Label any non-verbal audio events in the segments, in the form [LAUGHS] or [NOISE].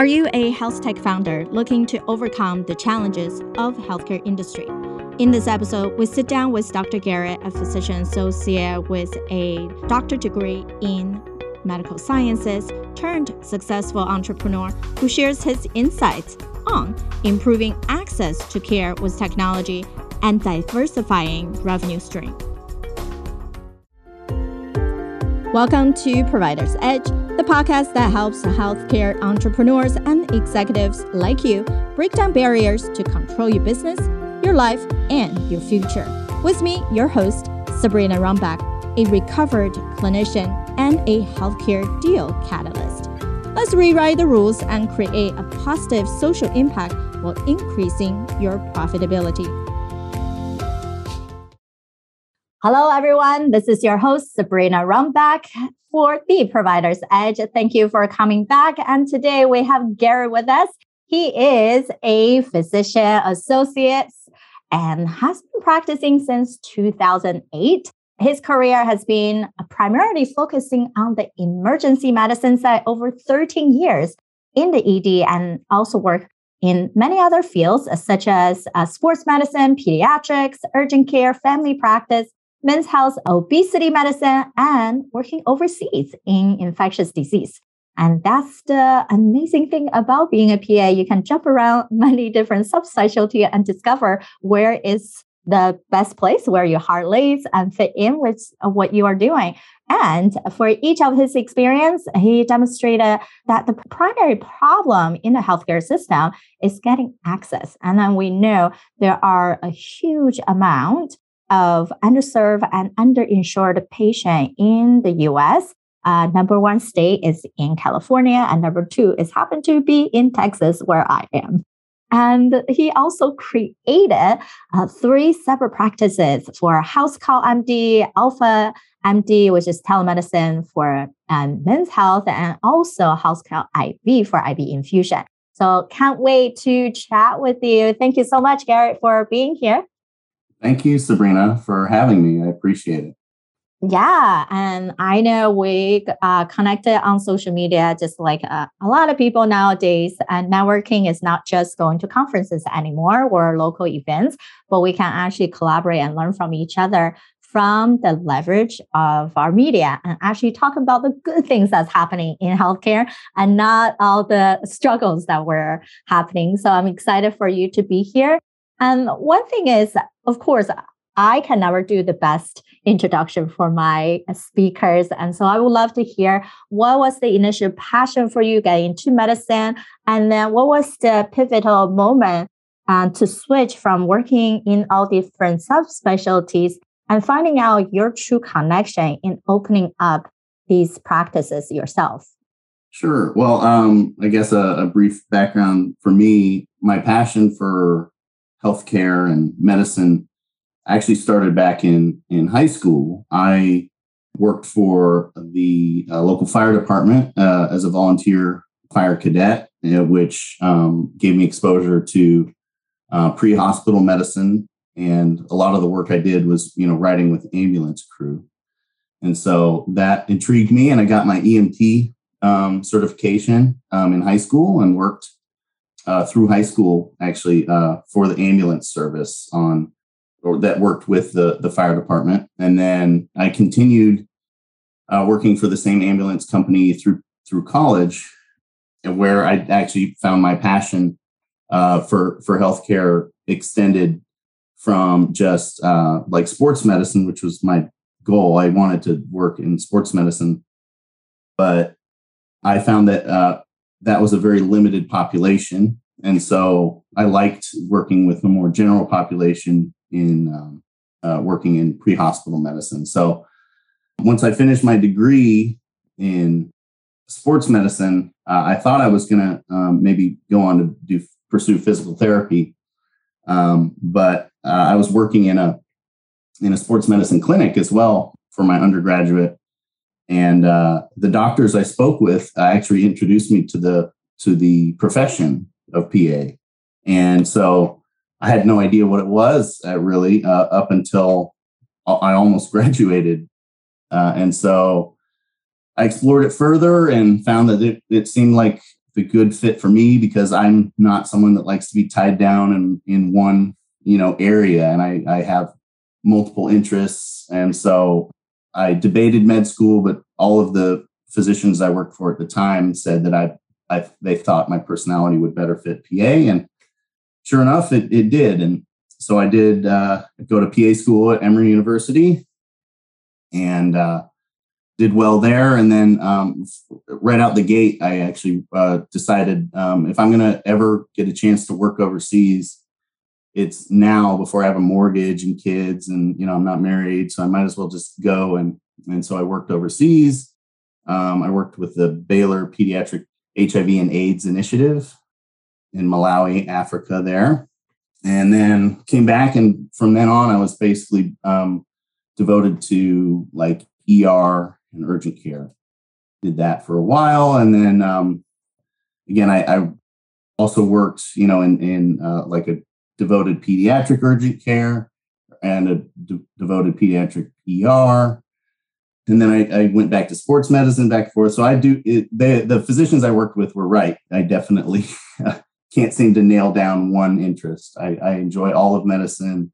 Are you a health tech founder looking to overcome the challenges of healthcare industry? In this episode, we sit down with Dr. Garrett, a physician associate with a doctorate degree in medical sciences turned successful entrepreneur who shares his insights on improving access to care with technology and diversifying revenue stream. Welcome to Provider's Edge, the podcast that helps healthcare entrepreneurs and executives like you break down barriers to control your business, your life, and your future. With me, your host, Sabrina Runbeck, a recovered clinician and a healthcare deal catalyst. Let's rewrite the rules and create a positive social impact while increasing your profitability. Hello, everyone. This is your host, Sabrina Runbeck for The Provider's Edge. Thank you for coming back. And today we have Garrett with us. He is a physician associate and has been practicing since 2008. His career has been primarily focusing on the emergency medicine side over 13 years in the ED and also work in many other fields such as uh, sports medicine, pediatrics, urgent care, family practice, men's health, obesity medicine, and working overseas in infectious disease. And that's the amazing thing about being a PA. You can jump around [LAUGHS] many different subspecialty and discover where is the best place where your heart lays and fit in with what you are doing. And for each of his experience, he demonstrated that the primary problem in the healthcare system is getting access. And then we know there are a huge amount of underserved and underinsured patient in the US. Uh, number one state is in California, and number two is happen to be in Texas, where I am. And he also created uh, three separate practices for House Call MD, Alpha MD, which is telemedicine for um, men's health, and also House Call IV for IV infusion. So can't wait to chat with you. Thank you so much, Garrett, for being here. Thank you, Sabrina, for having me. I appreciate it. Yeah, and I know we uh, connected on social media, just like uh, a lot of people nowadays. And networking is not just going to conferences anymore or local events, but we can actually collaborate and learn from each other from the leverage of our media and actually talk about the good things that's happening in healthcare and not all the struggles that were happening. So I'm excited for you to be here. And one thing is, of course, I can never do the best introduction for my speakers. And so I would love to hear what was the initial passion for you getting into medicine? And then what was the pivotal moment uh, to switch from working in all different subspecialties and finding out your true connection in opening up these practices yourself? Sure. Well, um, I guess a, a brief background for me, my passion for healthcare and medicine. Actually started back in in high school. I worked for the uh, local fire department uh, as a volunteer fire cadet, uh, which um, gave me exposure to uh, pre-hospital medicine, and a lot of the work I did was you know riding with ambulance crew, and so that intrigued me, and I got my EMT um, certification um, in high school and worked uh, through high school actually uh, for the ambulance service on or that worked with the the fire department, and then I continued uh, working for the same ambulance company through through college, and where I actually found my passion uh, for for healthcare extended from just uh, like sports medicine, which was my goal. I wanted to work in sports medicine, but I found that uh, that was a very limited population. And so I liked working with a more general population in um, uh, working in pre hospital medicine. So once I finished my degree in sports medicine, uh, I thought I was going to um, maybe go on to do pursue physical therapy. Um, but uh, I was working in a in a sports medicine clinic as well for my undergraduate and uh, the doctors I spoke with uh, actually introduced me to the to the profession of PA, and so I had no idea what it was uh, really uh, up until I almost [LAUGHS] graduated, uh, and so I explored it further and found that it, it seemed like the good fit for me because I'm not someone that likes to be tied down in, in one, you know, area. And I, I have multiple interests. And so I debated med school, but all of the physicians I worked for at the time said that I, I they thought my personality would better fit PA. And sure enough, it, it did. And so I did uh, go to PA school at Emory University and uh, did well there. And then um, right out the gate, I actually uh, decided um, if I'm going to ever get a chance to work overseas, it's now before I have a mortgage and kids, and you know I'm not married, so I might as well just go. And and so I worked overseas. Um, I worked with the Baylor Pediatric HIV and AIDS Initiative in Malawi, Africa. There, and then came back, and from then on, I was basically um, devoted to like ER and urgent care. Did that for a while, and then um, again, I, I also worked, you know, in in uh, like a devoted pediatric urgent care and a de- devoted pediatric ER. And then I, I, went back to sports medicine, back and forth. So I do it, they, the physicians I worked with were right. I definitely [LAUGHS] can't seem to nail down one interest. I, I enjoy all of medicine.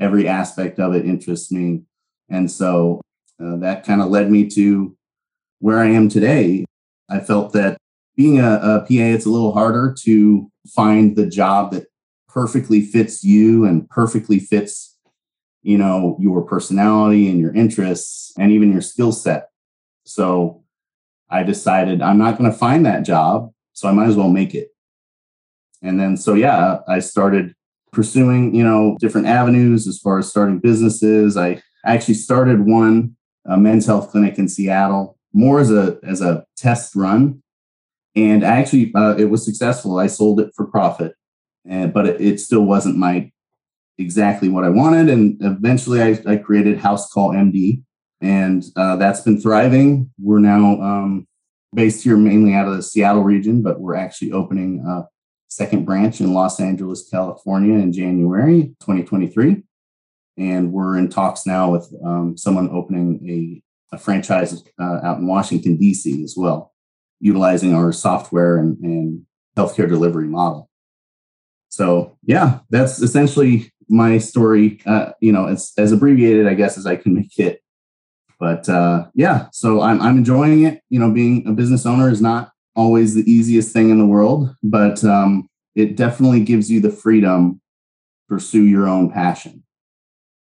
Every aspect of it interests me. And so uh, that kind of led me to where I am today. I felt that being a, a PA, it's a little harder to find the job that perfectly fits you and perfectly fits you know your personality and your interests and even your skill set. So i decided i'm not going to find that job so i might as well make it. And then so yeah i started pursuing you know different avenues as far as starting businesses. I actually started one a men's health clinic in seattle more as a as a test run. And actually uh, it was successful. I sold it for profit and, but it, it, still wasn't my exactly what I wanted. And eventually, I, I created House Call MD, and uh, that's been thriving. We're now um, based here mainly out of the Seattle region, but we're actually opening a second branch in Los Angeles, California, in January 2023. And we're in talks now with um, someone opening a, a franchise uh, out in Washington, D.C. as well, utilizing our software and, and healthcare delivery model. So yeah, that's essentially my story. Uh, you know, it's as abbreviated, I guess, as I can make it. But uh, yeah, so I'm I'm enjoying it. You know, being a business owner is not always the easiest thing in the world, but um, it definitely gives you the freedom to pursue your own passion.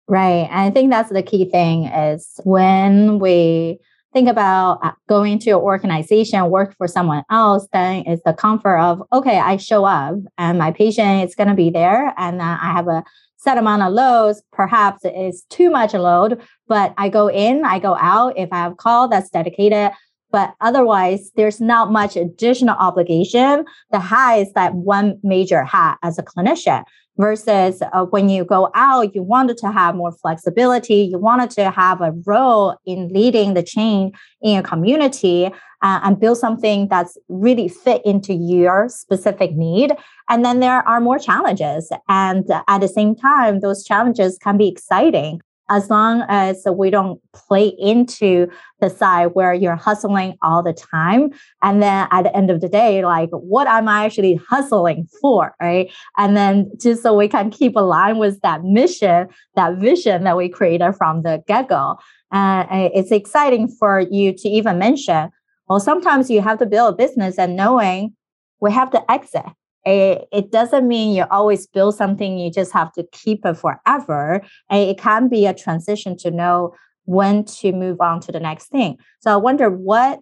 Right. I think that's the key thing is when we think about uh, going to your organization, work for someone else, then it's the comfort of, okay, I show up and my patient is going to be there and uh, I have a set amount of loads. Perhaps it's too much load, but I go in, I go out. If I have call that's dedicated, but otherwise there's not much additional obligation. The is that one major hat as a clinician versus uh, when you go out, you wanted to have more flexibility. You wanted to have a role in leading the change in your community uh, and build something that's really fit into your specific need. And then there are more challenges. And at the same time, those challenges can be exciting as long as we don't play into the side where you're hustling all the time. And then at the end of the day like what am i actually hustling for right? And then just so we can keep aligned with that mission that vision that we created from the get-go. Uh, it's exciting for you to even mention well sometimes you have to build a business and knowing we have to exit it, it doesn't mean you always build something you just have to keep it forever. And it can be a transition to know when to move on to the next thing. So i wonder what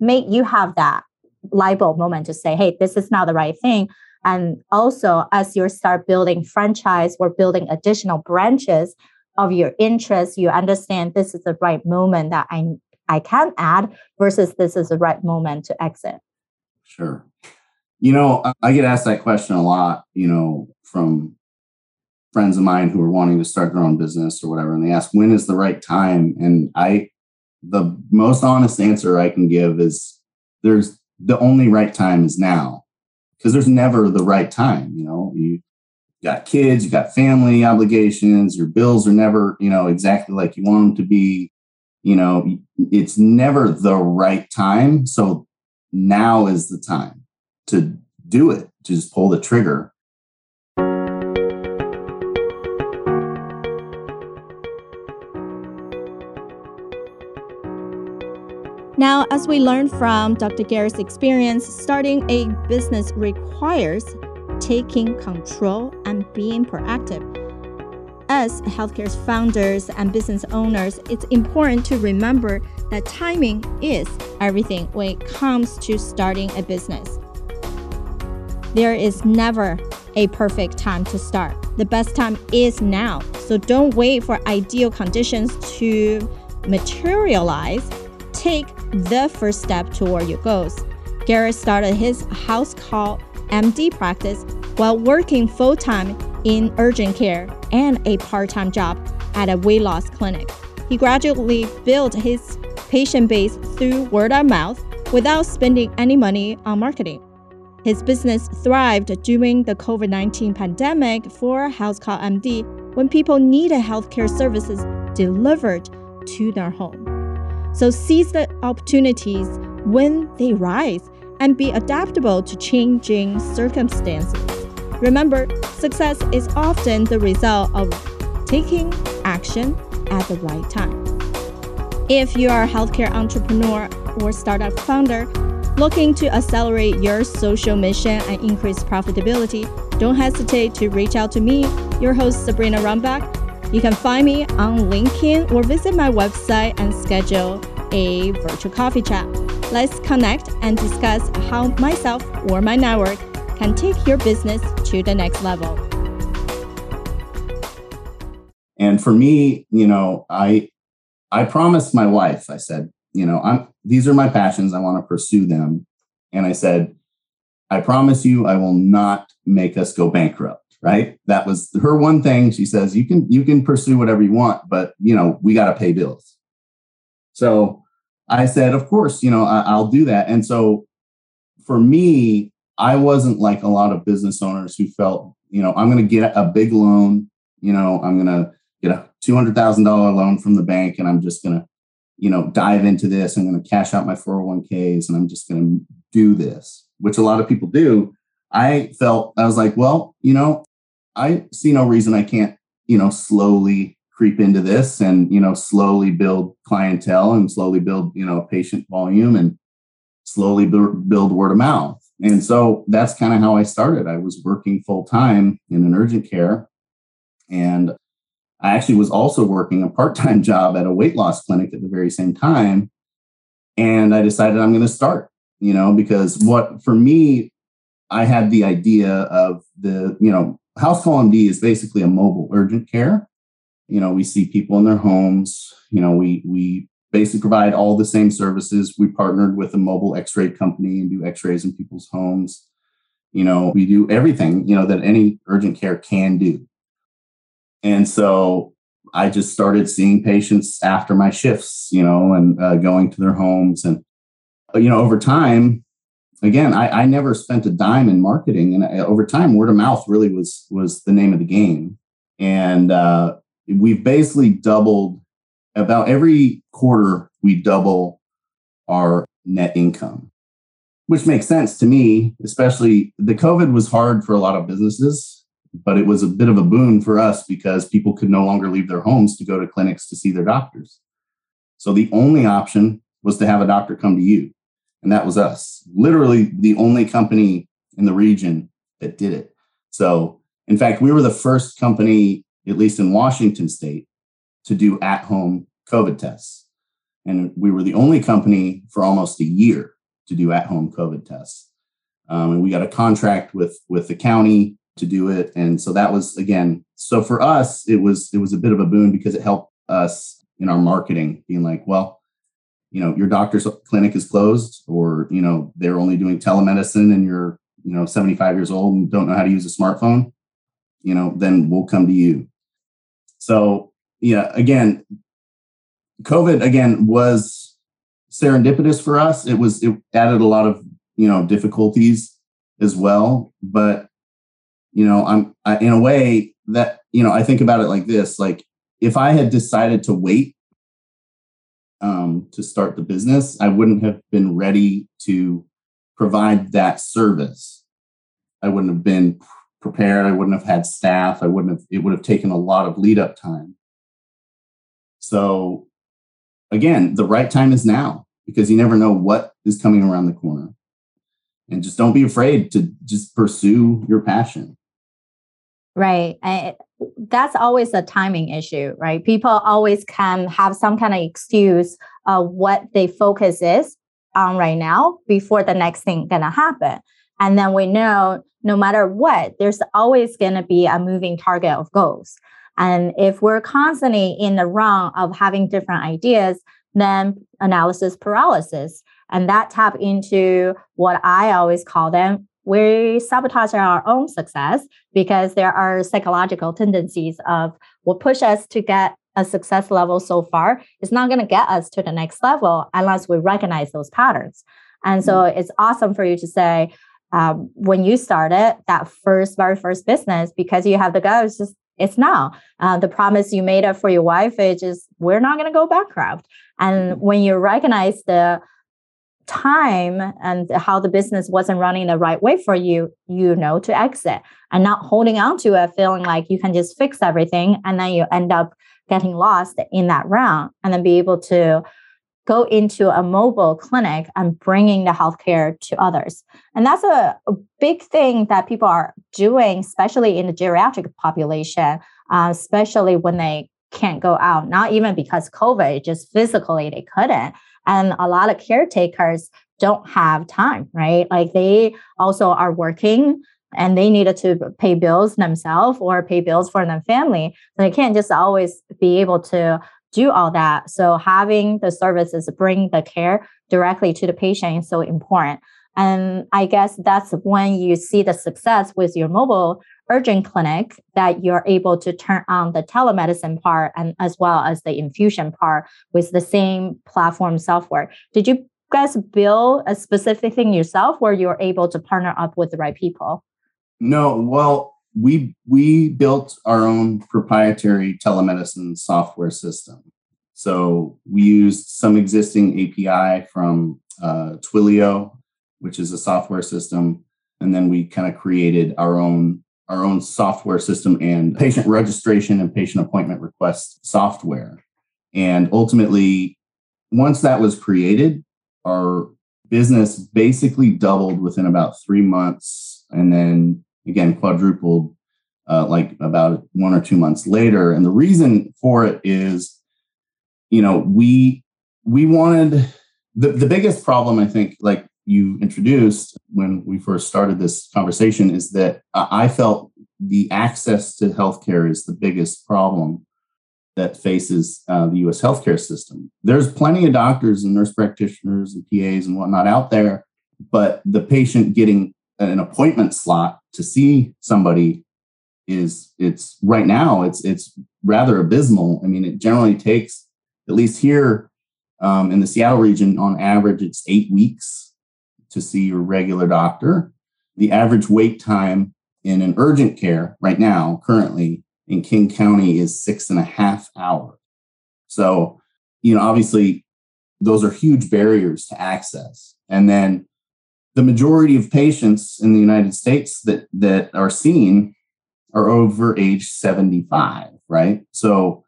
made you have that light bulb moment to say hey this is not the right thing. And also as you start building franchise or building additional branches of your interest, you understand this is the right moment that i i can add versus this is the right moment to exit. Sure you know, I get asked that question a lot, you know, from friends of mine who are wanting to start their own business or whatever. And they ask, when is the right time? And I, the most honest answer I can give is there's the only right time is now because there's never the right time. You know, you got kids, you got family obligations, your bills are never, you know, exactly like you want them to be. You know, it's never the right time. So now is the time to do it, to just pull the trigger. Now, as we learned from Dr. Gary's experience, starting a business requires taking control and being proactive. As healthcare founders and business owners, it's important to remember that timing is everything when it comes to starting a business. There is never a perfect time to start. The best time is now. So don't wait for ideal conditions to materialize. Take the first step toward your goals. Garrett started his house call MD practice while working full time in urgent care and a part time job at a weight loss clinic. He gradually built his patient base through word of mouth without spending any money on marketing. His business thrived during the COVID 19 pandemic for HouseCall MD when people needed healthcare services delivered to their home. So seize the opportunities when they rise and be adaptable to changing circumstances. Remember, success is often the result of taking action at the right time. If you are a healthcare entrepreneur or startup founder looking to accelerate your social mission and increase profitability, don't hesitate to reach out to me, your host Sabrina Runbeck. You can find me on LinkedIn or visit my website and schedule a virtual coffee chat. Let's connect and discuss how myself or my network can take your business to the next level. And for me, you know, I I promised my wife, I said, you know, I'm these are my passions. I want to pursue them. And I said, I promise you I will not make us go bankrupt. Right. That was her one thing. She says, you can you can pursue whatever you want, but you know, we got to pay bills. So I said, of course, you know, I, will do that. And so for me, I wasn't like a lot of business owners who felt, you know, I'm going to get a big loan, you know, I'm going to get a $200,000 loan from the bank and I'm just going to, you know, dive into this. I'm going to cash out my 401ks and I'm just going to do this, which a lot of people do. I felt, I was like, well, you know, I see no reason I can't, you know, slowly creep into this and, you know, slowly build clientele and slowly build, you know, patient volume and slowly build word of mouth. And so that's kind of how I started. I was working full time in an urgent care. And I actually was also working a part time [LAUGHS] job at a weight loss clinic at the very same time. And I decided I'm going to start, you know, because what for me, I had the idea of the, you know, House Call MD is basically a mobile urgent care. You know, we see people in their homes. You know, we we basically provide all the same services. We partnered with a mobile X-ray company and do X-rays in people's homes. You know, we do everything, you know, that any urgent care can do. And so I just started seeing patients after my shifts, you know, and uh, going to their homes. And, you know, over time, again, I, I never spent a dime in marketing. And I, over time, word of mouth really was, was the name of the game. And uh, we've basically doubled about every quarter, we double our net income, which makes sense to me, especially the COVID was hard for a lot of businesses, but it was a bit of a boon for us because people could no longer leave their homes to go to clinics to see their doctors. So the only option was to have a doctor come to you. And that was us, literally the only company in the region that did it. So, in fact, we were the first company, at least in Washington state, to do at home COVID tests. And we were the only company for almost a year to do at home COVID tests. Um, and we got a contract with with the county to do it. And so that was again, so for us, it was it was a bit of a boon because it helped us in our marketing, being like, well, you know, your doctor's clinic is closed, or you know, they're only doing telemedicine and you're, you know, 75 years old and don't know how to use a smartphone, you know, then we'll come to you. So yeah, again, COVID again was serendipitous for us. It was it added a lot of you know difficulties as well, but you know I'm I, in a way that you know I think about it like this: like if I had decided to wait um, to start the business, I wouldn't have been ready to provide that service, I wouldn't have been prepared. I wouldn't have had staff. I wouldn't have, it would have taken a lot of lead up time. So, again, the right time is now because you never know what is coming around the corner. And just don't be afraid to just pursue your passion. Right. I, that's always a timing issue, right? People always can have some kind of excuse of what they focus is on right now before the next thing gonna happen. And then we know no matter what, there's always gonna be a moving target of goals. And if we're constantly in the wrong of having different ideas, then analysis paralysis. And that tap into what I always call them. We sabotage our own success because there are psychological tendencies of what push us to get a success level so far is not going to get us to the next level unless we recognize those patterns. And so mm-hmm. it's awesome for you to say, um, when you started that first, very first business, because you have the goals, just it's now. Uh, the promise you made up for your wife is just, we're not going to go bankrupt. And mm-hmm. when you recognize the time and how the business wasn't running the right way for you, you know to exit and not holding on to it, feeling like you can just fix everything. And then you end up getting lost in that round and then be able to go into a mobile clinic and bringing the healthcare to others. And that's a, a big thing that people are doing, especially in the geriatric population, uh, especially when they can't go out, not even because COVID, just physically they couldn't. And a lot of caretakers don't have time, right? Like they also are working and they needed to pay bills themselves or pay bills for their family. So they can't just always be able to do all that. So having the services bring the care directly to the patient is so important. And I guess that's when you see the success with your mobile urgent clinic that you're able to turn on the telemedicine part and as well as the infusion part with the same platform software. Did you guys build a specific thing yourself where you're able to partner up with the right people? No, well, we we built our own proprietary telemedicine software system. So we used some existing API from uh, Twilio, which is a software system, and then we kind of created our own our own software system and patient registration and patient appointment request software. And ultimately, once that was created, our business basically doubled within about three months, and then again quadrupled uh, like about one or two months later. And the reason for it is, you know, we we wanted the, the biggest problem, I think, like you introduced when we first started this conversation, is that I felt the access to healthcare is the biggest problem that faces uh, the US healthcare system. There's plenty of doctors and nurse practitioners and PAs and whatnot out there, but the patient getting an appointment slot to see somebody is it's right now it's it's rather abysmal. I mean, it generally takes at least here um, in the Seattle region, on average, it's eight weeks to see your regular doctor. The average wait time in an urgent care right now, currently in King County, is six and a half hours. So, you know, obviously, those are huge barriers to access. And then the majority of patients in the United States that that are seen are over age 75, right? So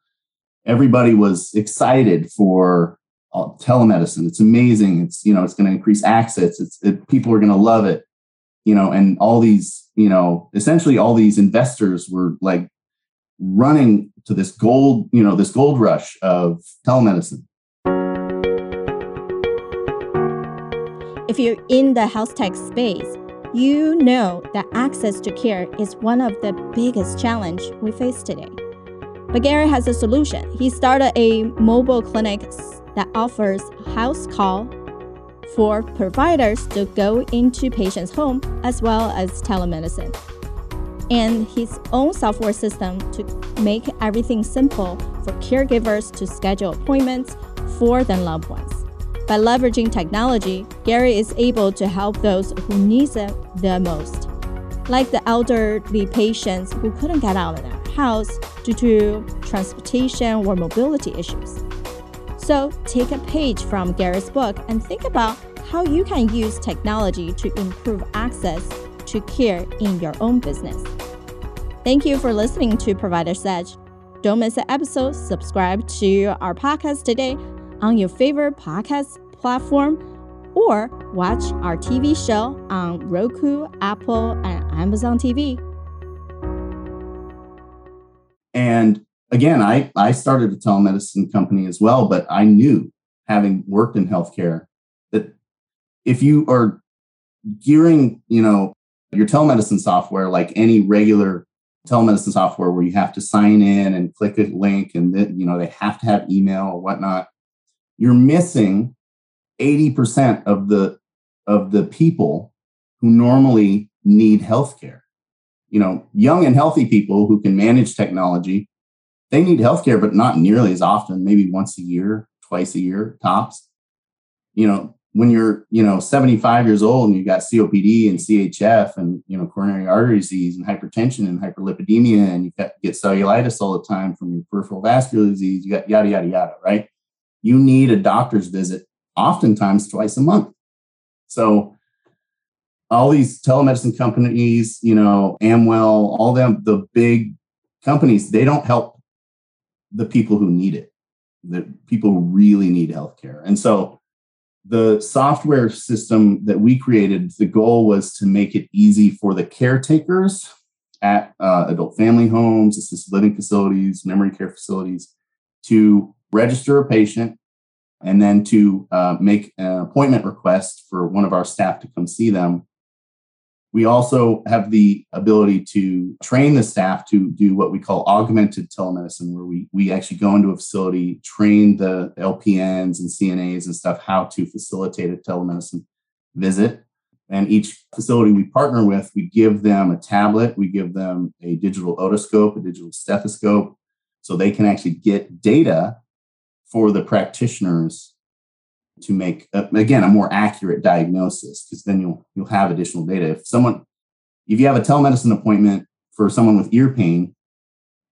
everybody was excited for uh, telemedicine. It's amazing. It's you know it's going to increase access. It's it, people are going to love it. You know, and all these you know essentially all these investors were like running to this gold you know this gold rush of telemedicine If you're in the health tech space, you know that access to care is one of the biggest challenge we face today. But Gary has a solution. He started a mobile clinic that offers house call for providers to go into patients' home as well as telemedicine. And his own software system to make everything simple for caregivers to schedule appointments for their loved ones. By leveraging technology, Gary is able to help those who need it the most, like the elderly patients who couldn't get out of their house due to transportation or mobility issues. So take a page from Gary's book and think about how you can use technology to improve access to care in your own business. Thank you for listening to Provider's Edge. Don't miss an episode. Subscribe to our podcast today on your favorite podcast platform or watch our TV show on Roku, Apple, and Amazon TV. And again, I, I started a telemedicine company as well, but I knew, having worked in healthcare, that if you are gearing, you know, your telemedicine software like any regular telemedicine software where you have to sign in and click a link and then, you know, they have to have email or whatnot, you're missing 80% of the of the people who normally need healthcare. You know, young and healthy people who can manage technology, they need healthcare, but not nearly as often, maybe once a year, twice a year, tops. You know, when you're, you know, 75 years old and you got COPD and CHF and, you know, coronary artery disease and hypertension and hyperlipidemia and you get cellulitis all the time from your peripheral vascular disease, you got yada, yada, yada, right? You need a doctor's visit oftentimes twice a month. So all these telemedicine companies, you know, Amwell, all them, the big companies, they don't help the people who need it, the people who really need healthcare. And so the software system that we created, the goal was to make it easy for the caretakers at uh, adult family homes, assisted living facilities, memory care facilities to register a patient and then to uh, make an appointment request for one of our staff to come see them. We also have the ability to train the staff to do what we call augmented telemedicine, where we, we actually go into a facility, train the LPNs and CNAs and stuff how to facilitate a telemedicine visit. And each facility we partner with, we give them a tablet, we give them a digital otoscope, a digital stethoscope, so they can actually get data for the practitioners to make a, again a more accurate diagnosis because then you'll you'll have additional data. If someone if you have a telemedicine appointment for someone with ear pain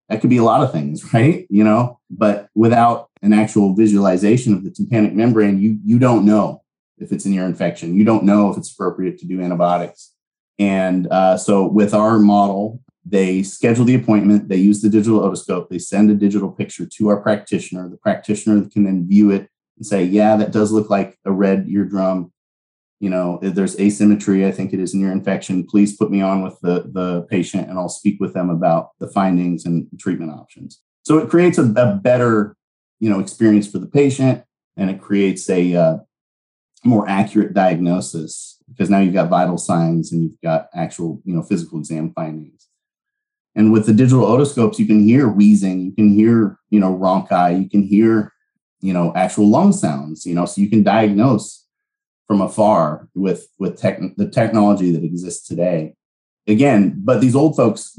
that could be a lot of things [LAUGHS] right? You know? But without an actual visualization of the tympanic membrane you you don't know if it's an ear infection. You don't know if it's appropriate to do antibiotics. And uh, so with our model they schedule the appointment, they use the digital otoscope, they send a digital picture to our practitioner. The practitioner can then view it and say, yeah, that does look like a red eardrum. You know, if there's asymmetry, I think it is an ear infection. Please put me on with the, the patient and I'll speak with them about the findings and treatment options. So it creates a, a better, you know, experience for the patient and it creates a uh, more accurate diagnosis because now you've got vital signs and you've got actual, you know, physical exam findings. And with the digital otoscopes, you can hear wheezing, you can hear, you know, rhonchi, you can hear, you know, actual lung sounds, you know, so you can diagnose from afar with with tech, the technology that exists today. Again, but these old folks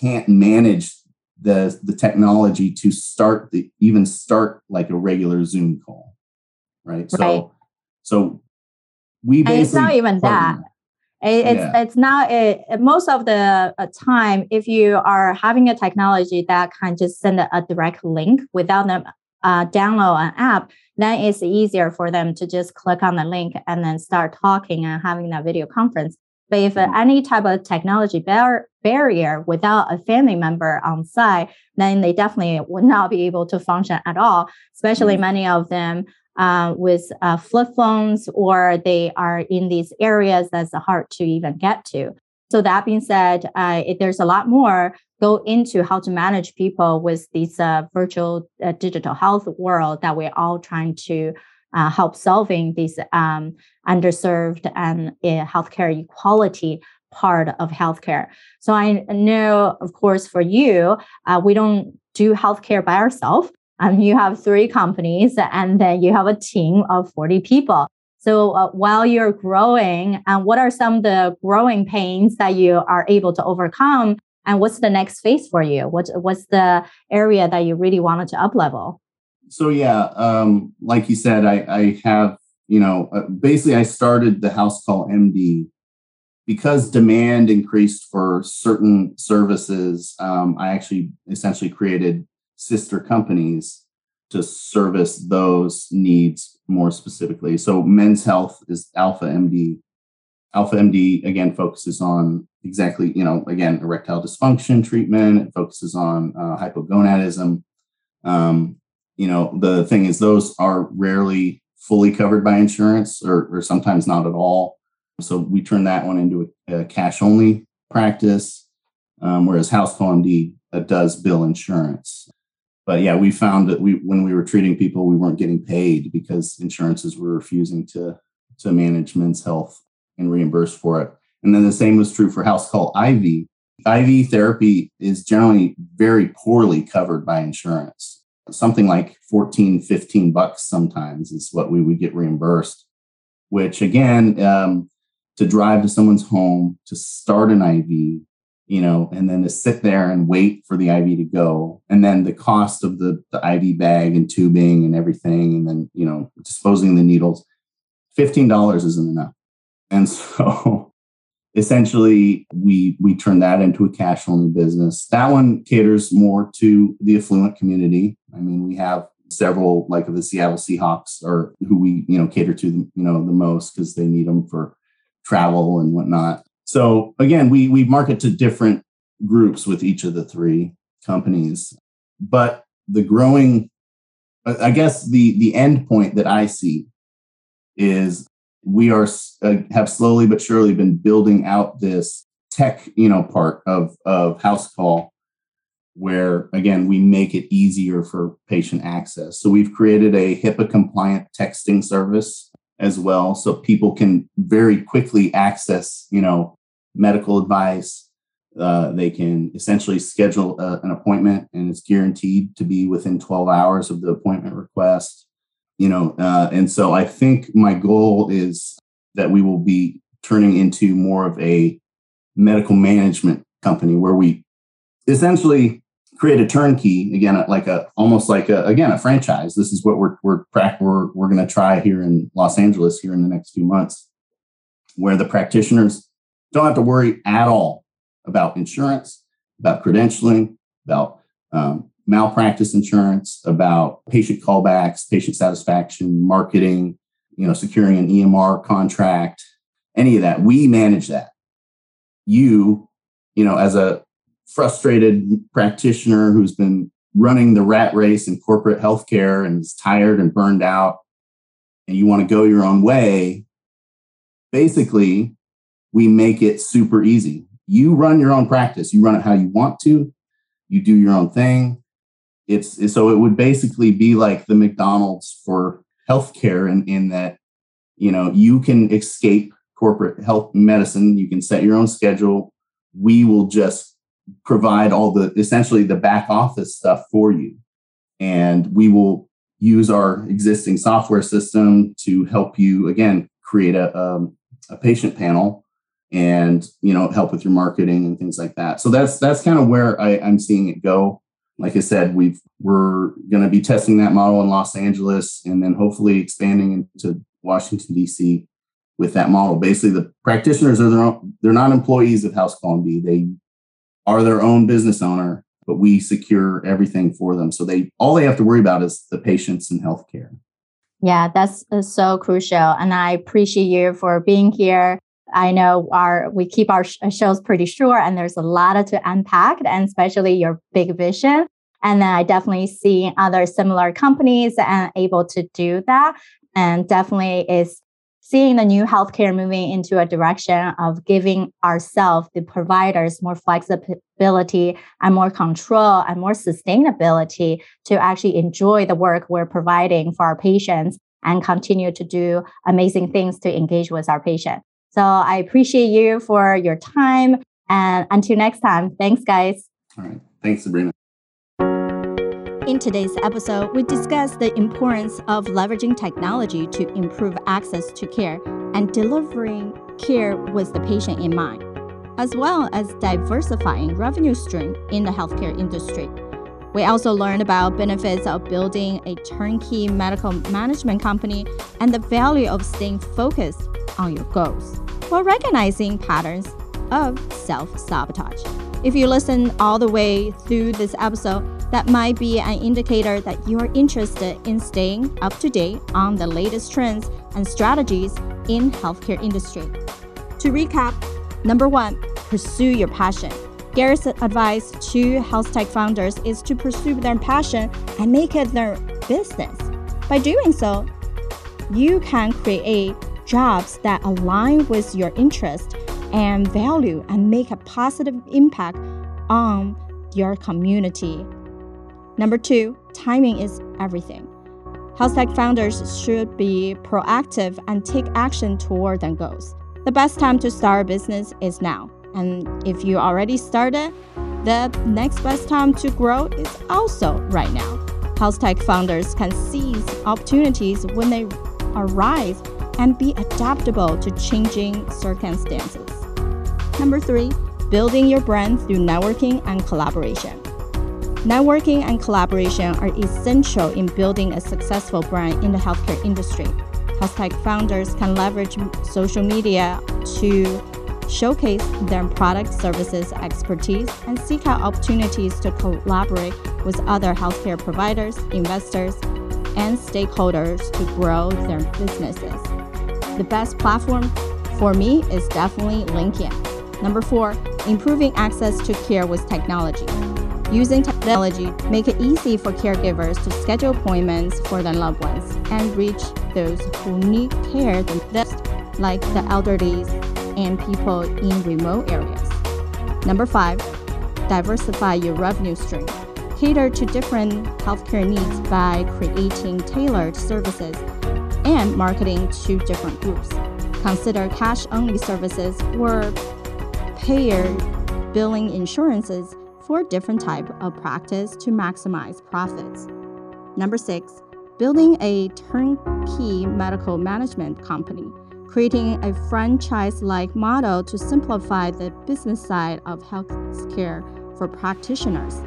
can't manage the the technology to start the even start like a regular Zoom call, right? right. So so we basically and it's not even that it's yeah. it's not a, most of the uh, time if you are having a technology that can just send a, a direct link without them uh, download an app, then it's easier for them to just click on the link and then start talking and having that video conference. But if uh, any type of technology bar- barrier without a family member on site, then they definitely would not be able to function at all. Especially mm-hmm. many of them uh, with uh, flip phones or they are in these areas that's hard to even get to. So that being said, uh, there's a lot more go into how to manage people with this uh, virtual uh, digital health world that we're all trying to uh, help solving this um, underserved and healthcare equality part of healthcare. So I know, of course, for you, we don't do healthcare by ourselves and you have three companies and then you have a team of 40 people. So uh, while you're growing, and what are some of the growing pains that you are able to overcome? And what's the next phase for you? What, what's the area that you really wanted to up level? So yeah, um, like you said, I, I have, you know, uh, basically I started the house call MD because demand increased for certain services. Um, I actually essentially created sister companies to service those needs more specifically. So men's health is Alpha MD. Alpha MD again focuses on exactly, you know, again, erectile dysfunction treatment. It focuses on uh, hypogonadism. Um, you know, the thing is, those are rarely fully covered by insurance or, or sometimes not at all. So we turn that one into a, a cash only practice, um, whereas House Call MD uh, does bill insurance. But yeah, we found that we when we were treating people, we weren't getting paid because insurances were refusing to to manage men's health and reimburse for it. And then the same was true for House Call IV. IV therapy is generally very poorly covered by insurance. Something like 14, 15 bucks sometimes is what we would get reimbursed, which again, um, to drive to someone's home to start an IV, you know, and then to sit there and wait for the IV to go. And then the cost of the, the IV bag and tubing and everything, and then, you know, disposing the needles, $15 isn't enough. And [LAUGHS] so essentially we we turn that into a cash only business that one caters more to the affluent community i mean we have several like the seattle seahawks or who we you know cater to you know the most because they need them for travel and whatnot so again we we market to different groups with each of the three companies but the growing i guess the the end point that i see is we are uh, have slowly but surely been building out this tech you know part of of house call where again we make it easier for patient access. So we've created a hipaa compliant texting service as well. So people can very quickly access you know medical advice. Uh, they can essentially schedule a, uh, an appointment and it's guaranteed to be within 12 hours of the appointment request you know uh, and so i think my goal is that we will be turning into more of a medical management company where we essentially create a turnkey again like a almost like a again a franchise this is what we're we're we're, we're going to try here in los angeles here in the next few months where the practitioners don't have to worry at all about insurance about credentialing about um, malpractice insurance, about patient callbacks, patient satisfaction, marketing, you know, securing an EMR contract, any of that. We manage that. You, you know, as a frustrated practitioner who's been running the rat race in corporate healthcare and is tired and burned out, and you want to go your own way, basically, we make it super easy. You run your own practice, you run it how you want to, you do your own thing it's, so it would basically be like the McDonald's for healthcare in, in that, you know, you can escape corporate health medicine. You can set your own schedule. We will just provide all the essentially the back office stuff for you. And we will use our existing software system to help you again create a, um, a patient panel and you know help with your marketing and things like that so that's that's kind of where I, i'm seeing it go like I said, we've we're going to be testing that model in Los Angeles and then hopefully expanding into Washington D.C. with that model. Basically, the practitioners are their own, they're not employees of House Call MD. They are their own business owner, but we secure everything for them. So they all they have to worry about is the patients and healthcare. Yeah, that's uh, so crucial, and I appreciate you for being here. I know our we keep our sh- shows pretty short, and there's a lot to unpack, and especially your big vision. And then I definitely see other similar companies and able to do that, and definitely is seeing the new healthcare moving into a direction of giving ourselves, the providers, more flexibility and more control and more sustainability to actually enjoy the work we're providing for our patients and continue to do amazing things to engage with our patients. So I appreciate you for your time. And until next time, thanks, guys. All right. Thanks, Sabrina. In today's episode, we discuss the importance of leveraging technology to improve access to care and delivering care with the patient in mind, as well as diversifying revenue stream in the healthcare industry. We also learned about benefits of building a turnkey medical management company and the value of staying focused on your goals while recognizing patterns of self sabotage. If you listen all the way through this episode, That might be an indicator that you are interested in staying up to date on the latest trends and strategies in healthcare industry. To recap, number 1, pursue your passion. Gary's advice to health tech founders is to pursue their passion and make it their business. By doing so, you can create jobs that align with your interest and value and make a positive impact on your community. Number two, timing is everything. Health tech founders should be proactive and take action toward their goals. The best time to start a business is now. And if you already started, the next best time to grow is also right now. Health tech founders can seize opportunities when they arise and be adaptable to changing circumstances. Number three, building your brand through networking and collaboration. Networking and collaboration are essential in building a successful brand in the healthcare industry. Health tech founders can leverage social media to showcase their product services expertise and seek out opportunities to collaborate with other healthcare providers, investors, and stakeholders to grow their businesses. The best platform for me is definitely LinkedIn. Number four, improving access to care with technology. Using technology make it easy for caregivers to schedule appointments for their loved ones and reach those who need care the best, like the elderly and people in remote areas. Number five, diversify your revenue stream. Cater to different healthcare needs by creating tailored services and marketing to different groups. Consider cash only services or payer billing insurances for different type of practice to maximize profits. Number 6, building a turnkey medical management company, creating a franchise-like model to simplify the business side of healthcare for practitioners.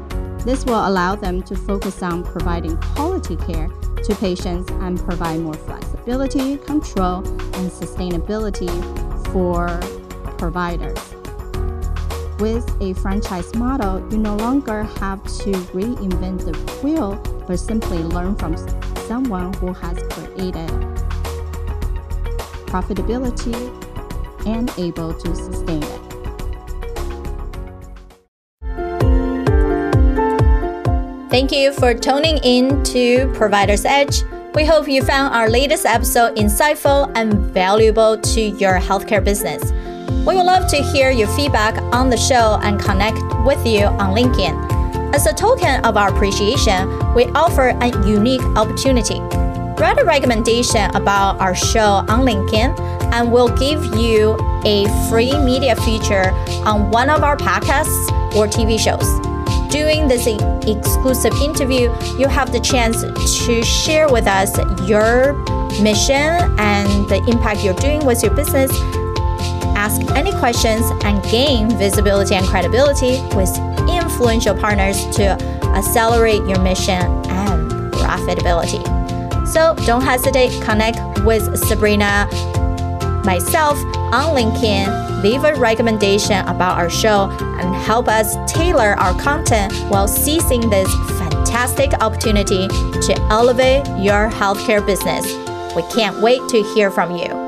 This will allow them to focus on providing quality care to patients and provide more flexibility, control, and sustainability for providers. With a franchise model, you no longer have to reinvent the wheel, but simply learn from someone who has created profitability and able to sustain it. Thank you for tuning in to Provider's Edge. We hope you found our latest episode insightful and valuable to your healthcare business. We would love to hear your feedback on the show and connect with you on LinkedIn. As a token of our appreciation, we offer a unique opportunity. Write a recommendation about our show on LinkedIn, and we'll give you a free media feature on one of our podcasts or TV shows. During this exclusive interview, you have the chance to share with us your mission and the impact you're doing with your business ask any questions and gain visibility and credibility with influential partners to accelerate your mission and profitability. So don't hesitate, connect with Sabrina, myself on LinkedIn, leave a recommendation about our show, and help us tailor our content while seizing this fantastic opportunity to elevate your healthcare business. We can't wait to hear from you.